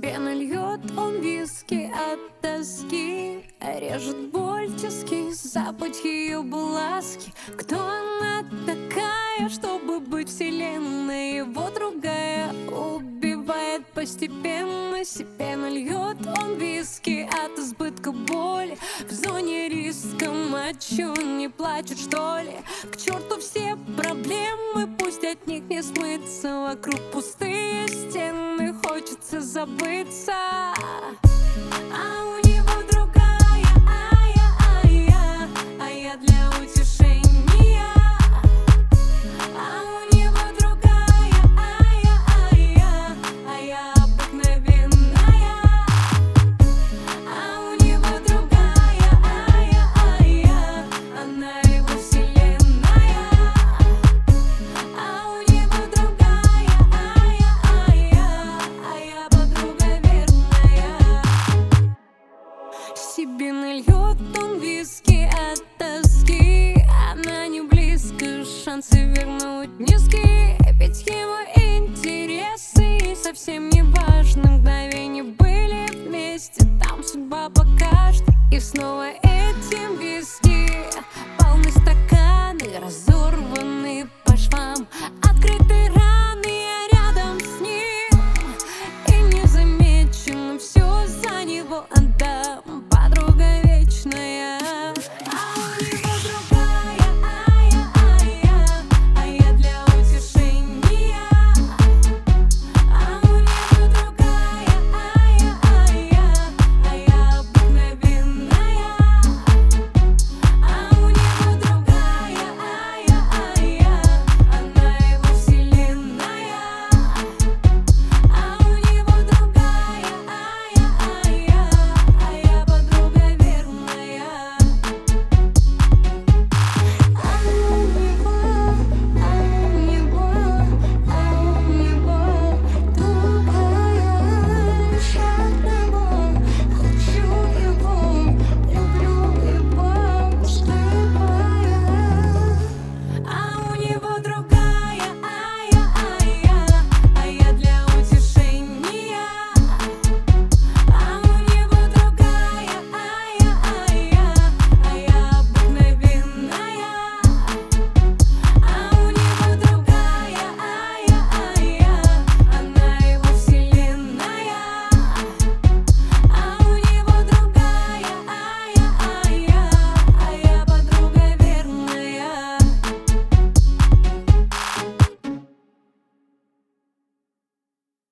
Себе нальет он виски от тоски Режет боль тиски, запах ее ласки Кто она такая, чтобы быть вселенной? Его другая убивает постепенно. Себе нальет он виски от избытка боли. В зоне риска мочу, не плачет что ли? К черту все проблемы, пусть от них не смыться. Вокруг пустые хочется забыться. А тебе нальет он виски от тоски. Она не близко, шансы вернуть низкие Ведь его интересы совсем не важно, Мгновения были вместе, там судьба покажет. И снова этим виски. Полны стаканы Разорваны по швам, открыты раны Я рядом с ним. И незамеченным все за него. Отдам